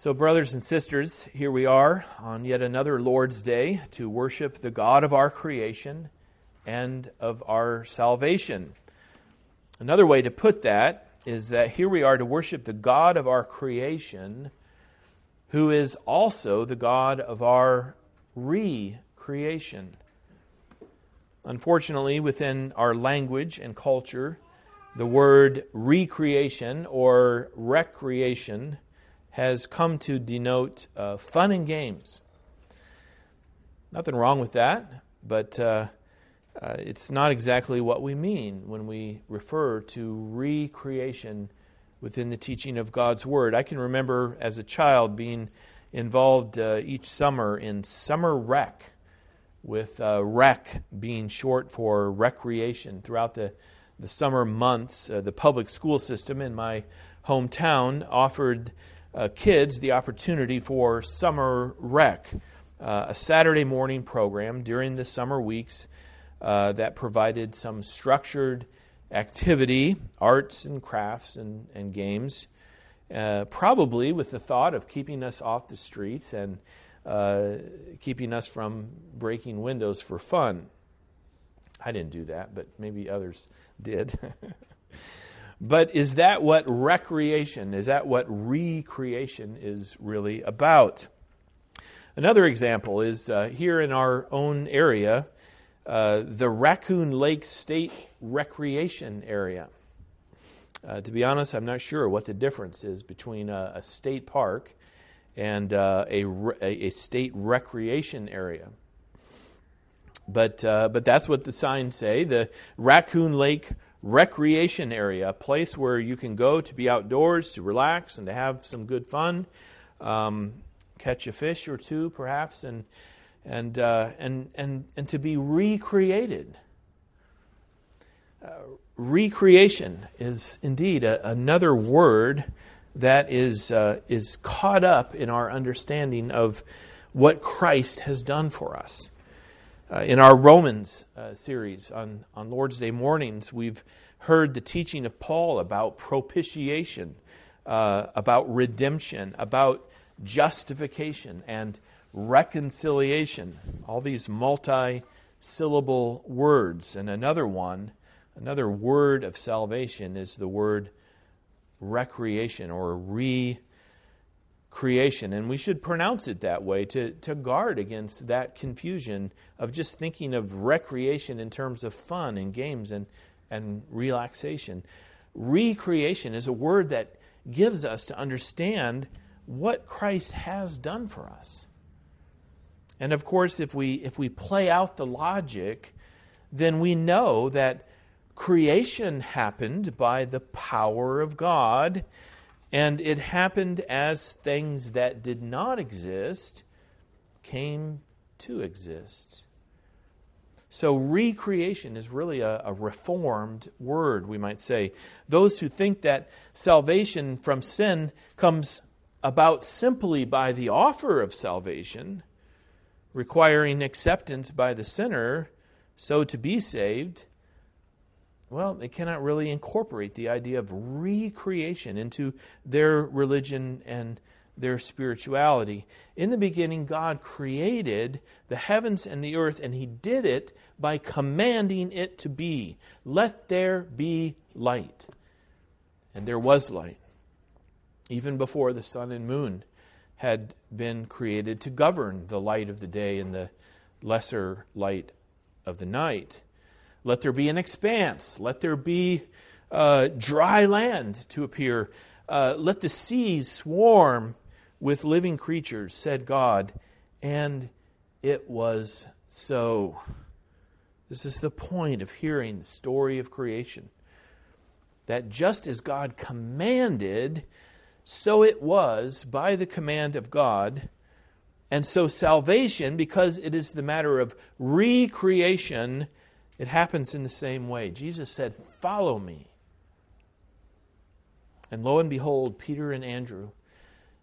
So, brothers and sisters, here we are on yet another Lord's Day to worship the God of our creation and of our salvation. Another way to put that is that here we are to worship the God of our creation, who is also the God of our recreation. Unfortunately, within our language and culture, the word recreation or recreation has come to denote uh, fun and games. Nothing wrong with that, but uh, uh, it's not exactly what we mean when we refer to recreation within the teaching of God's Word. I can remember as a child being involved uh, each summer in summer rec, with uh, rec being short for recreation. Throughout the, the summer months, uh, the public school system in my hometown offered uh, kids the opportunity for summer rec, uh, a Saturday morning program during the summer weeks uh, that provided some structured activity, arts and crafts and, and games, uh, probably with the thought of keeping us off the streets and uh, keeping us from breaking windows for fun. I didn't do that, but maybe others did. But is that what recreation, is that what recreation is really about? Another example is uh, here in our own area, uh, the Raccoon Lake State Recreation Area. Uh, to be honest, I'm not sure what the difference is between a, a state park and uh, a, a, state recreation area. But, uh, but that's what the signs say. The Raccoon Lake recreation area, a place where you can go to be outdoors, to relax, and to have some good fun, um, catch a fish or two, perhaps, and and uh, and and and to be recreated. Uh, recreation is indeed a, another word that is uh, is caught up in our understanding of what Christ has done for us. Uh, in our Romans uh, series on, on Lord's Day mornings, we've heard the teaching of Paul about propitiation, uh, about redemption, about justification and reconciliation. All these multi syllable words. And another one, another word of salvation is the word recreation or re creation. And we should pronounce it that way to, to guard against that confusion of just thinking of recreation in terms of fun and games and, and relaxation. Recreation is a word that gives us to understand what Christ has done for us. And of course, if we, if we play out the logic, then we know that creation happened by the power of God and it happened as things that did not exist came to exist. So, recreation is really a, a, reformed word, we might say. Those who think that salvation from sin comes about simply by the offer of salvation, requiring acceptance by the sinner, so to be saved, well, they cannot really incorporate the idea of recreation into their religion and their spirituality. In the beginning, God created the heavens and the earth, and He did it by commanding it to be. Let there be light. And there was light. Even before the sun and moon had been created to govern the light of the day and the lesser light of the night. Let there be an expanse. Let there be uh, dry land to appear. Uh, let the seas swarm with living creatures, said God. And it was so. This is the point of hearing the story of creation. That just as God commanded, so it was by the command of God. And so salvation, because it is the matter of recreation, it happens in the same way. Jesus said, Follow me. And lo and behold, Peter and Andrew,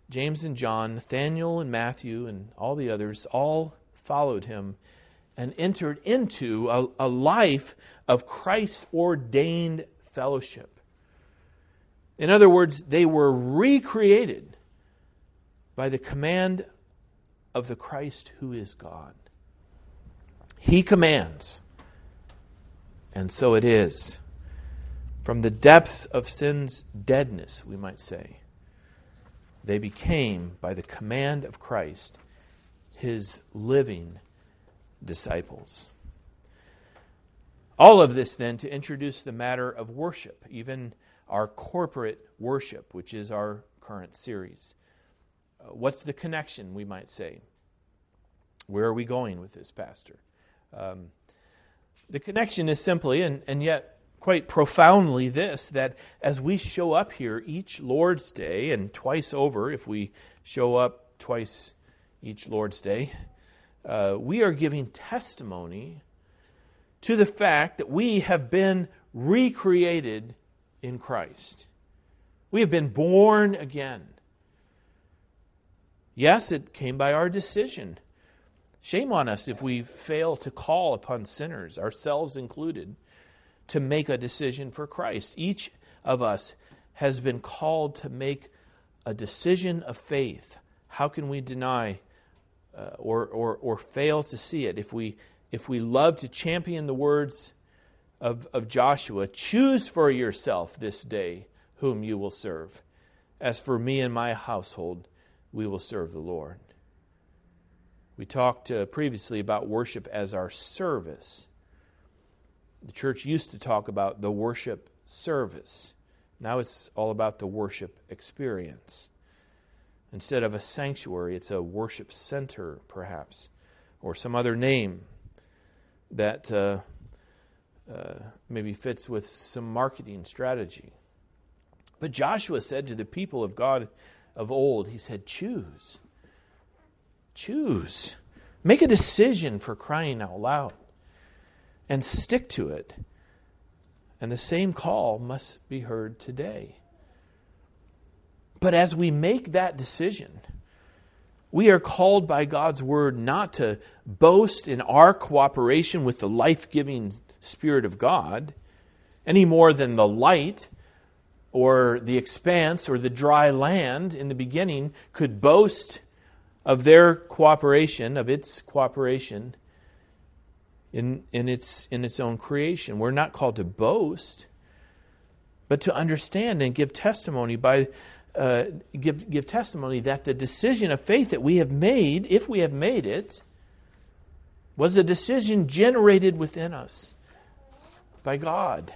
James and John, Nathaniel and Matthew, and all the others all followed him and entered into a, a life of Christ ordained fellowship. In other words, they were recreated by the command of the Christ who is God. He commands, and so it is. From the depths of sin's deadness, we might say, they became, by the command of Christ, his living disciples. All of this, then, to introduce the matter of worship, even our corporate worship, which is our current series. Uh, what's the connection, we might say? Where are we going with this, Pastor? Um, the connection is simply, and, and yet quite profoundly, this that as we show up here each Lord's Day, and twice over, if we show up twice each Lord's Day, uh, we are giving testimony to the fact that we have been recreated in Christ. We have been born again. Yes, it came by our decision. Shame on us if we fail to call upon sinners, ourselves included, to make a decision for Christ. Each of us has been called to make a decision of faith. How can we deny uh, or, or, or fail to see it if we if we love to champion the words of, of Joshua, choose for yourself this day whom you will serve. As for me and my household, we will serve the Lord. We talked uh, previously about worship as our service. The church used to talk about the worship service. Now it's all about the worship experience. Instead of a sanctuary, it's a worship center, perhaps, or some other name that uh, uh, maybe fits with some marketing strategy. But Joshua said to the people of God of old, he said, Choose. Choose. Make a decision for crying out loud and stick to it. And the same call must be heard today. But as we make that decision, we are called by God's word not to boast in our cooperation with the life giving Spirit of God any more than the light or the expanse or the dry land in the beginning could boast of their cooperation, of its cooperation in, in, its, in its own creation. We're not called to boast, but to understand and give testimony by uh, give, give testimony that the decision of faith that we have made, if we have made it, was a decision generated within us by God.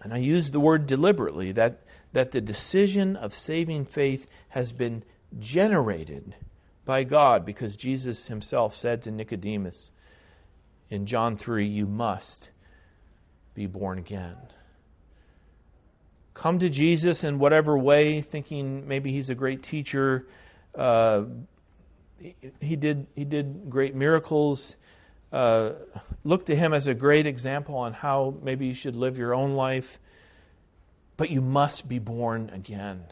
And I use the word deliberately that, that the decision of saving faith has been generated by God because Jesus himself said to Nicodemus in John 3, You must be born again come to Jesus in whatever way, thinking maybe he's a great teacher. Uh, he, did, he did great miracles. Uh, look to him as a great example on how maybe you should live your own life. But you must be born again.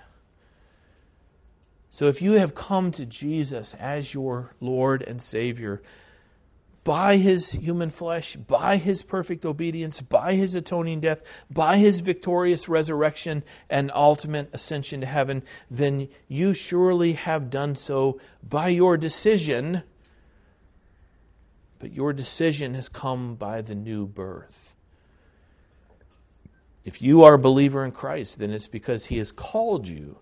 So if you have come to Jesus as your Lord and Savior, by his human flesh, by his perfect obedience, by his atoning death, by his victorious resurrection and ultimate ascension to heaven, then you surely have done so by your decision. But your decision has come by the new birth. If you are a believer in Christ, then it's because he has called you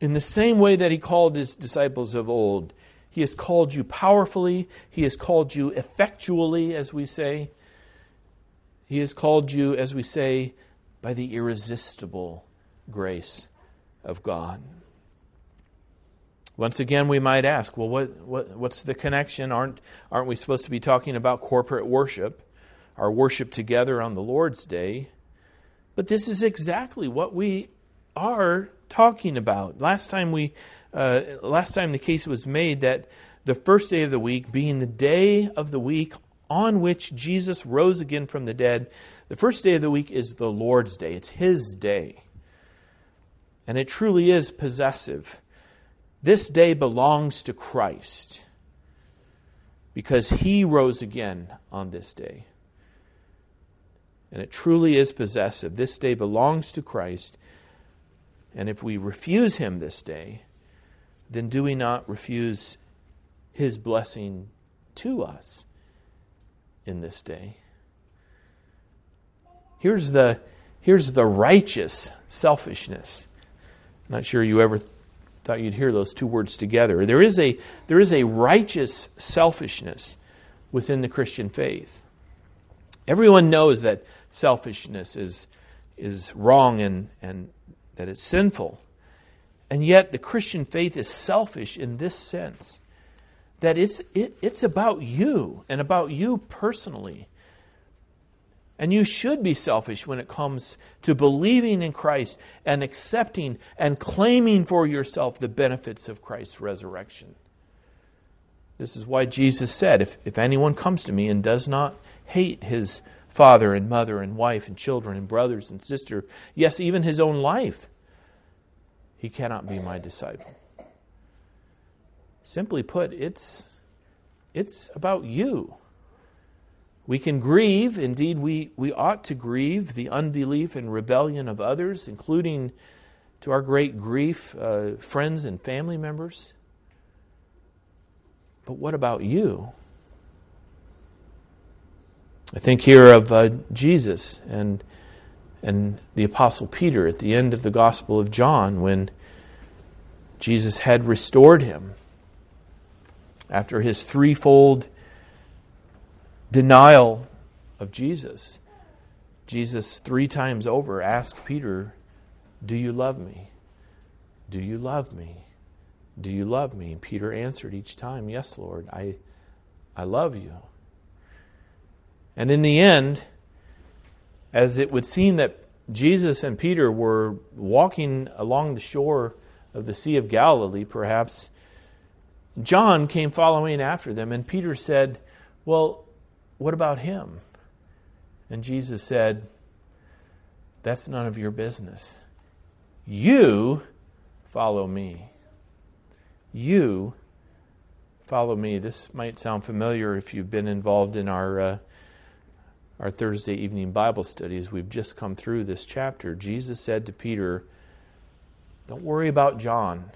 in the same way that he called his disciples of old he has called you powerfully. He has called you effectually, as we say. He has called you, as we say, by the irresistible grace of God. Once again, we might ask, well, what, what, what's the connection? Aren't, aren't we supposed to be talking about corporate worship, our worship together on the Lord's Day? But this is exactly what we are talking about. Last time we uh, last time the case was made that the first day of the week, being the day of the week on which Jesus rose again from the dead, the first day of the week is the Lord's day. It's His day. And it truly is possessive. This day belongs to Christ because He rose again on this day. And it truly is possessive. This day belongs to Christ. And if we refuse Him this day, then do we not refuse his blessing to us in this day? Here's the, here's the righteous selfishness. I'm not sure you ever thought you'd hear those two words together. There is a, there is a righteous selfishness within the Christian faith. Everyone knows that selfishness is, is wrong and, and that it's sinful. And yet, the Christian faith is selfish in this sense that it's, it, it's about you and about you personally. And you should be selfish when it comes to believing in Christ and accepting and claiming for yourself the benefits of Christ's resurrection. This is why Jesus said, if, if anyone comes to me and does not hate his father and mother and wife and children and brothers and sister, yes, even his own life, he cannot be my disciple. Simply put, it's, it's about you. We can grieve, indeed, we, we ought to grieve the unbelief and rebellion of others, including to our great grief, uh, friends and family members. But what about you? I think here of uh, Jesus and and the apostle Peter at the end of the Gospel of John when Jesus had restored him after his threefold denial of Jesus. Jesus three times over asked Peter, "Do you love me? Do you love me? Do you love me?" And Peter answered each time, "Yes, Lord. I I love you." And in the end, as it would seem that Jesus and Peter were walking along the shore of the Sea of Galilee, perhaps, John came following after them, and Peter said, Well, what about him? And Jesus said, That's none of your business. You follow me. You follow me. This might sound familiar if you've been involved in our uh, our Thursday evening Bible studies, we've just come through this chapter. Jesus said to Peter, Don't worry about John.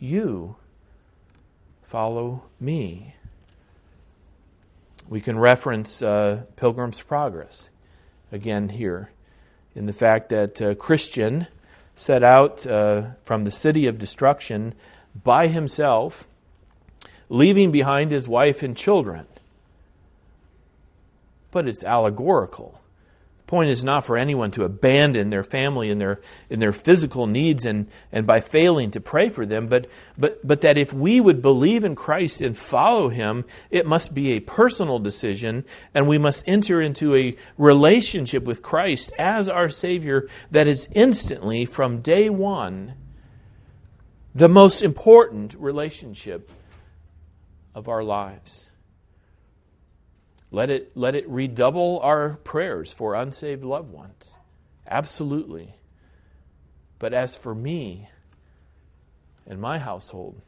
You follow me. We can reference uh, Pilgrim's Progress again here in the fact that uh, Christian set out uh, from the city of destruction by himself, leaving behind his wife and children but it's allegorical. The point is not for anyone to abandon their family and their, in their physical needs and, and by failing to pray for them, but, but, but that if we would believe in Christ and follow Him, it must be a personal decision, and we must enter into a relationship with Christ as our Savior that is instantly, from day one, the most important relationship of our lives. Let it, let it redouble our prayers for unsaved loved ones. Absolutely. But as for me and my household,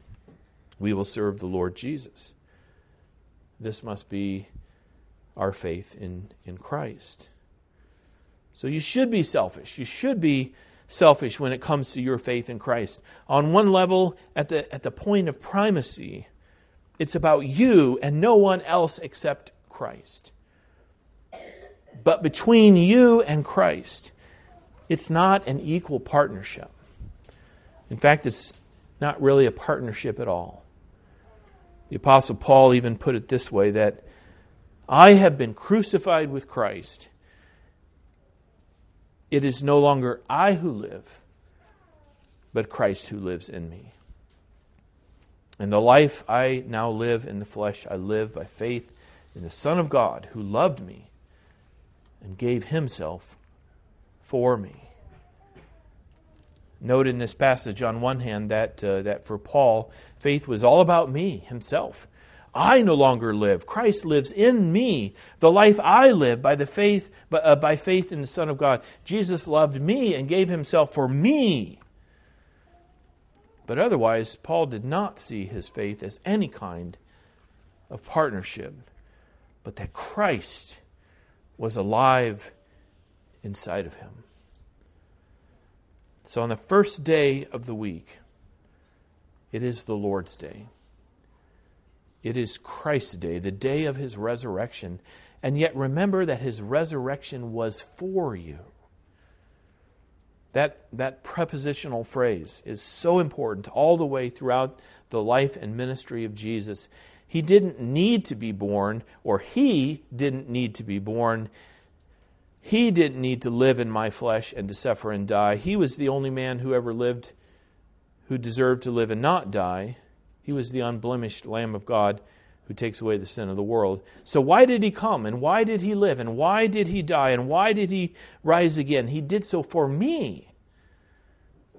we will serve the Lord Jesus. This must be our faith in, in Christ. So you should be selfish. You should be selfish when it comes to your faith in Christ. On one level, at the, at the point of primacy, it's about you and no one else except Christ. But between you and Christ, it's not an equal partnership. In fact, it's not really a partnership at all. The Apostle Paul even put it this way that I have been crucified with Christ. It is no longer I who live, but Christ who lives in me. And the life I now live in the flesh, I live by faith in the Son of God who loved me and gave himself for me. Note in this passage, on one hand, that, uh, that for Paul, faith was all about me, himself. I no longer live. Christ lives in me. The life I live by the faith by, uh, by faith in the Son of God. Jesus loved me and gave himself for me. But otherwise, Paul did not see his faith as any kind of partnership but that Christ was alive inside of him. So on the first day of the week, it is the Lord's day. It is Christ's day, the day of his resurrection. And yet remember that his resurrection was for you. That, that prepositional phrase is so important all the way throughout the life and ministry of Jesus. He didn't need to be born, or he didn't need to be born. He didn't need to live in my flesh and to suffer and die. He was the only man who ever lived who deserved to live and not die. He was the unblemished Lamb of God who takes away the sin of the world. So, why did he come? And why did he live? And why did he die? And why did he rise again? He did so for me,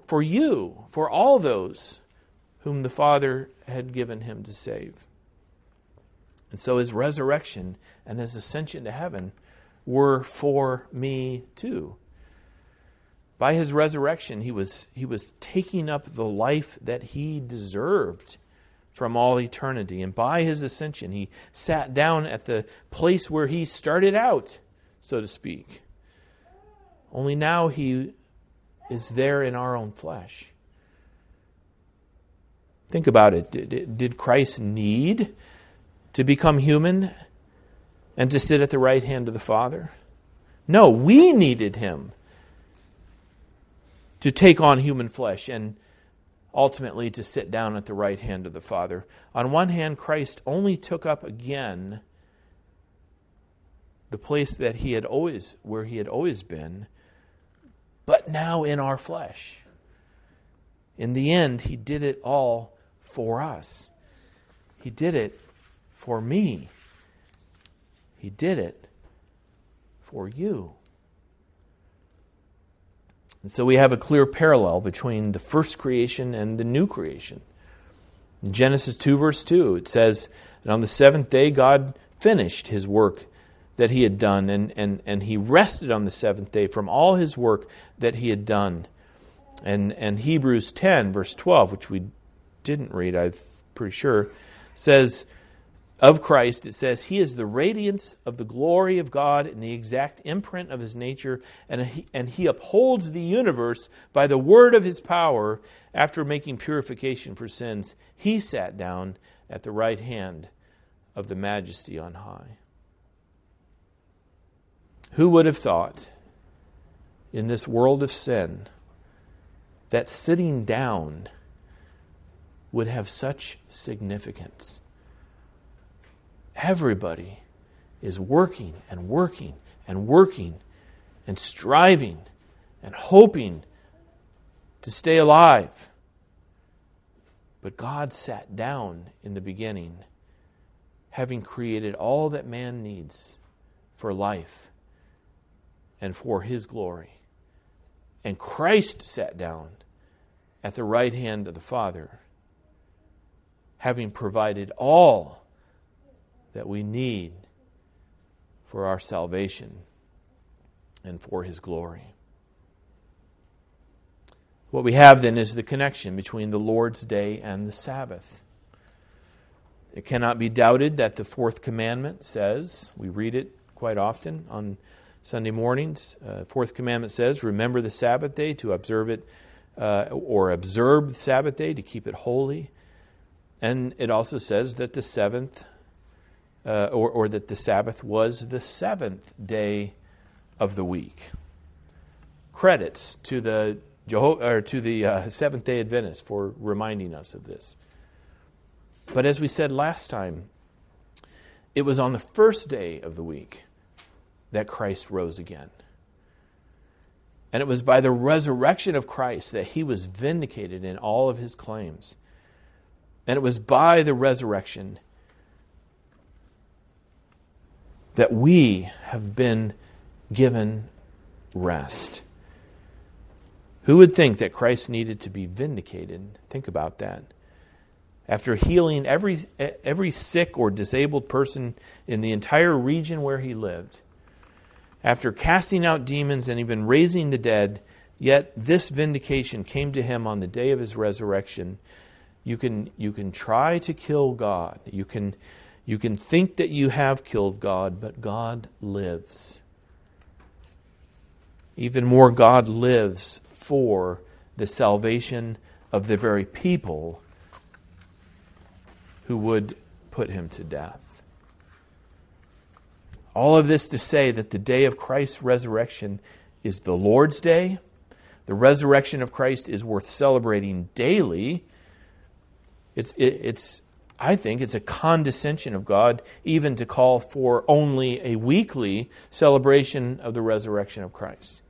for you, for all those whom the Father had given him to save. And so, his resurrection and his ascension to heaven were for me too. By his resurrection, he was, he was taking up the life that he deserved from all eternity. And by his ascension, he sat down at the place where he started out, so to speak. Only now he is there in our own flesh. Think about it. Did, did Christ need to become human and to sit at the right hand of the Father? No, we needed him to take on human flesh and ultimately to sit down at the right hand of the Father. On one hand, Christ only took up again the place that he had always where he had always been, but now in our flesh. In the end, he did it all for us. He did it for me. He did it for you. And so we have a clear parallel between the first creation and the new creation. In Genesis 2, verse 2, it says, And on the seventh day, God finished his work that he had done, and, and, and he rested on the seventh day from all his work that he had done. And, and Hebrews 10, verse 12, which we didn't read, I'm pretty sure, says, of Christ, it says, He is the radiance of the glory of God and the exact imprint of His nature, and he, and he upholds the universe by the word of His power. After making purification for sins, He sat down at the right hand of the majesty on high. Who would have thought in this world of sin that sitting down would have such significance? Everybody is working and working and working and striving and hoping to stay alive. But God sat down in the beginning, having created all that man needs for life and for his glory. And Christ sat down at the right hand of the Father, having provided all that we need for our salvation and for His glory. What we have then is the connection between the Lord's day and the Sabbath. It cannot be doubted that the fourth commandment says, we read it quite often on Sunday mornings. Uh, fourth commandment says, Remember the Sabbath day to observe it, uh, or observe the Sabbath day to keep it holy. And it also says that the seventh uh, or, or that the Sabbath was the seventh day of the week. Credits to the Jeho- or to the uh, Seventh Day Adventists for reminding us of this. But as we said last time, it was on the first day of the week that Christ rose again. And it was by the resurrection of Christ that he was vindicated in all of his claims. And it was by the resurrection that we have been given rest. Who would think that Christ needed to be vindicated? Think about that. After healing every, every sick or disabled person in the entire region where he lived, after casting out demons and even raising the dead, yet this vindication came to him on the day of his resurrection. You can, you can try to kill God. You can, you can think that you have killed God, but God lives. Even more, God lives for the salvation of the very people who would put him to death. All of this to say that the day of Christ's resurrection is the Lord's day. The resurrection of Christ is worth celebrating daily. It's, it, it's, I think it's a condescension of God even to call for only a weekly celebration of the resurrection of Christ.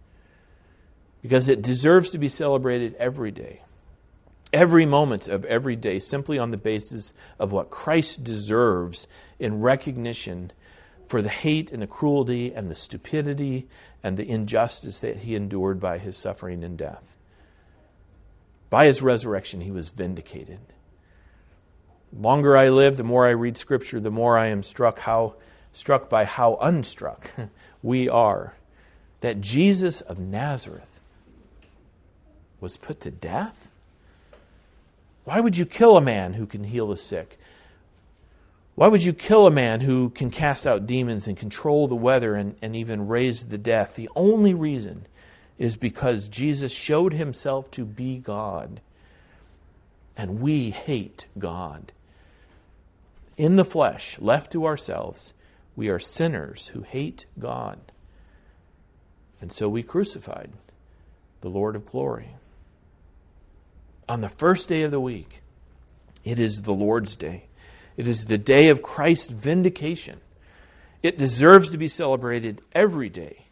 Because it deserves to be celebrated every day every moment of every day simply on the basis of what Christ deserves in recognition for the hate and the cruelty and the stupidity and the injustice that he endured by his suffering and death. By his resurrection, he was vindicated. The longer I live, the more I read Scripture, the more I am struck how struck by how unstruck we are that Jesus of Nazareth was put to death why would you kill a man who can heal the sick? Why would you kill a man who can cast out demons and control the weather and, and even raise the death? The only reason is because Jesus showed himself to be God. And we hate God. In the flesh, left to ourselves, we are sinners who hate God. And so we crucified the Lord of glory on the first day of the week, it is the Lord's day. It is the day of Christ's vindication. It deserves to be celebrated every day.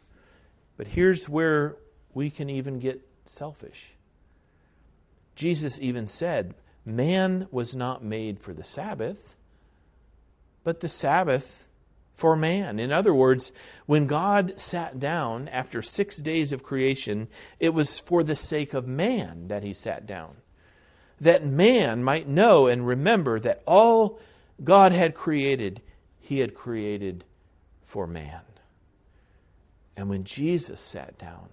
But here's where we can even get selfish. Jesus even said, Man was not made for the Sabbath, but the Sabbath for man. In other words, when God sat down after six days of creation, it was for the sake of man that he sat down that man might know and remember that all God had created, he had created for man. And when Jesus sat down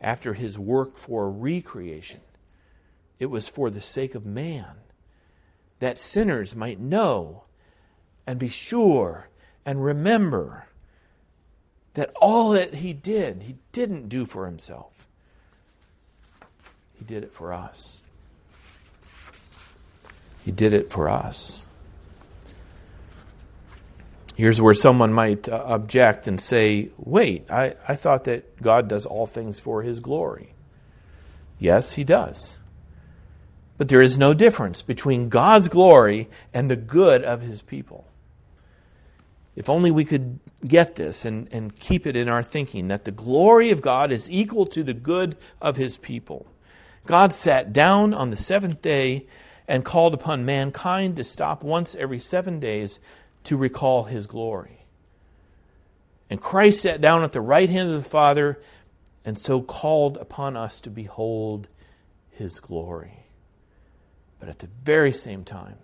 after his work for recreation, it was for the sake of man, that sinners might know and be sure and remember that all that he did, he didn't do for himself. He did it for us. He did it for us. Here's where someone might uh, object and say, wait, I, I thought that God does all things for his glory. Yes, he does. But there is no difference between God's glory and the good of his people. If only we could get this and, and keep it in our thinking that the glory of God is equal to the good of his people. God sat down on the seventh day and called upon mankind to stop once every seven days to recall his glory. And Christ sat down at the right hand of the Father and so called upon us to behold his glory. But at the very same time,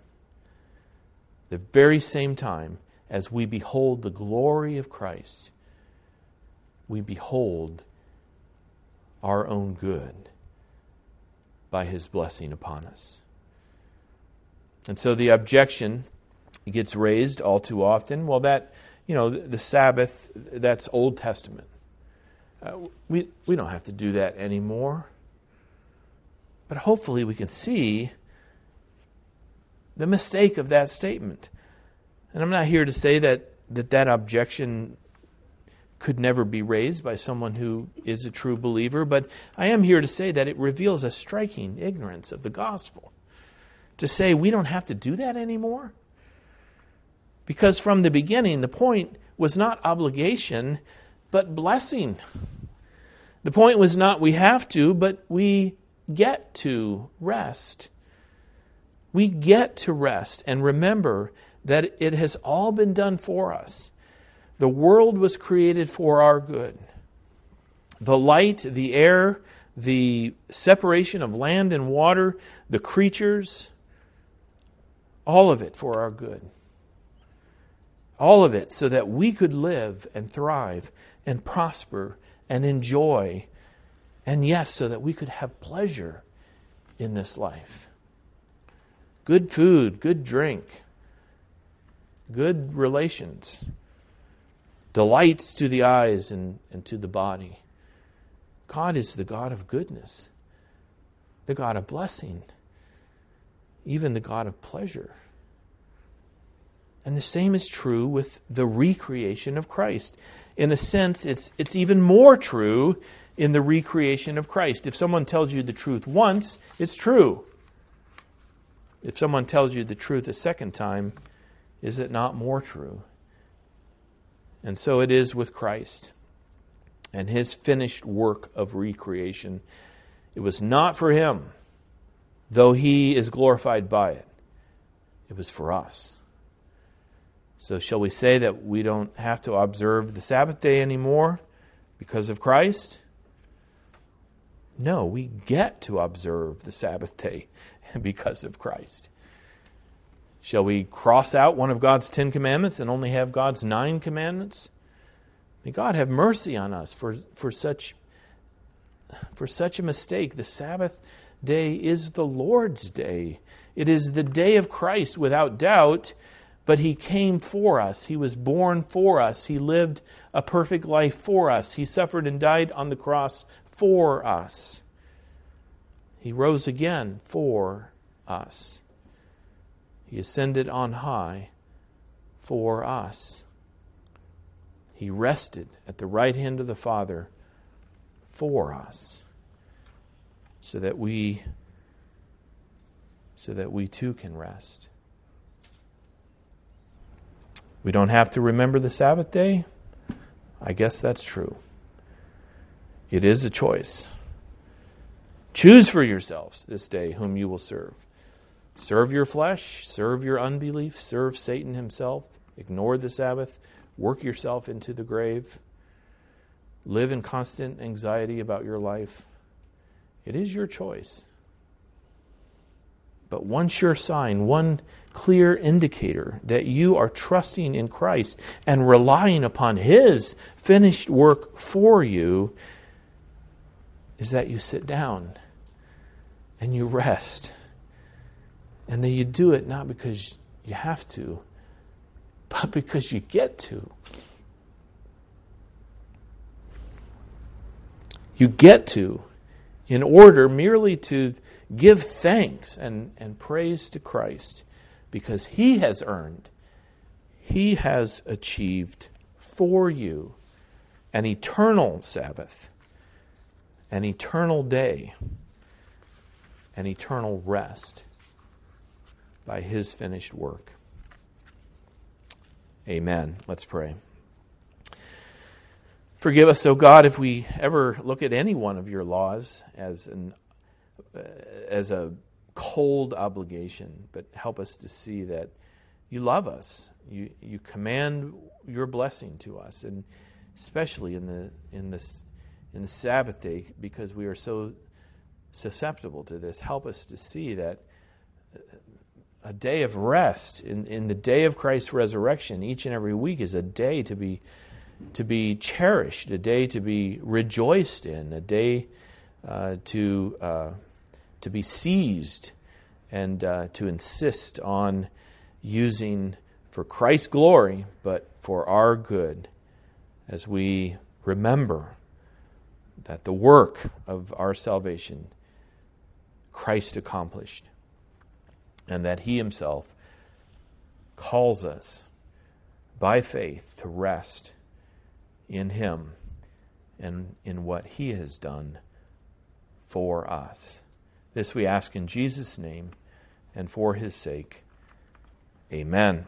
the very same time as we behold the glory of Christ, we behold our own good by his blessing upon us. And so the objection gets raised all too often. Well, that, you know, the, Sabbath, that's Old Testament. Uh, we, we don't have to do that anymore. But hopefully we can see the mistake of that statement. And I'm not here to say that that, that objection could never be raised by someone who is a true believer, but I am here to say that it reveals a striking ignorance of the gospel to say we don't have to do that anymore? Because from the beginning, the point was not obligation, but blessing. The point was not we have to, but we get to rest. We get to rest and remember that it has all been done for us. The world was created for our good. The light, the air, the separation of land and water, the creatures, all of it for our good. All of it so that we could live and thrive and prosper and enjoy. And yes, so that we could have pleasure in this life. Good food, good drink, good relations, delights to the eyes and, and to the body. God is the God of goodness, the God of blessing even the God of pleasure. And the same is true with the recreation of Christ. In a sense, it's, it's even more true in the recreation of Christ. If someone tells you the truth once, it's true. If someone tells you the truth a second time, is it not more true? And so it is with Christ and his finished work of recreation. It was not for him, though he is glorified by it, it was for us. So, shall we say that we don't have to observe the Sabbath day anymore because of Christ? No, we get to observe the Sabbath day because of Christ. Shall we cross out one of God's Ten Commandments and only have God's nine commandments? May God have mercy on us for, for, such, for such a mistake. The Sabbath day is the Lord's day, it is the day of Christ without doubt but he came for us. He was born for us. He lived a perfect life for us. He suffered and died on the cross for us. He rose again for us. He ascended on high for us. He rested at the right hand of the Father for us so that we so that we too can rest. We don't have to remember the Sabbath day? I guess that's true. It is a choice. Choose for yourselves this day whom you will serve. Serve your flesh, serve your unbelief, serve Satan himself, ignore the Sabbath, work yourself into the grave, live in constant anxiety about your life. It is your choice. But one sure sign, one clear indicator that you are trusting in Christ and relying upon His finished work for you is that you sit down and you rest. And then you do it not because you have to, but because you get to. You get to in order merely to give thanks and, and praise to Christ because He has earned, He has achieved for you an eternal Sabbath, an eternal day, an eternal rest by His finished work. Amen. Let's pray. Forgive us, O God, if we ever look at any one of your laws as an uh, as a cold obligation, but help us to see that you love us. You you command your blessing to us, and especially in the in this in the Sabbath day, because we are so susceptible to this. Help us to see that a day of rest in, in the day of Christ's resurrection, each and every week, is a day to be to be cherished, a day to be rejoiced in, a day uh, to uh, to be seized and uh, to insist on using for Christ's glory, but for our good as we remember that the work of our salvation Christ accomplished and that He Himself calls us by faith to rest in Him and in what He has done for us. This we ask in Jesus' name and for his sake. Amen.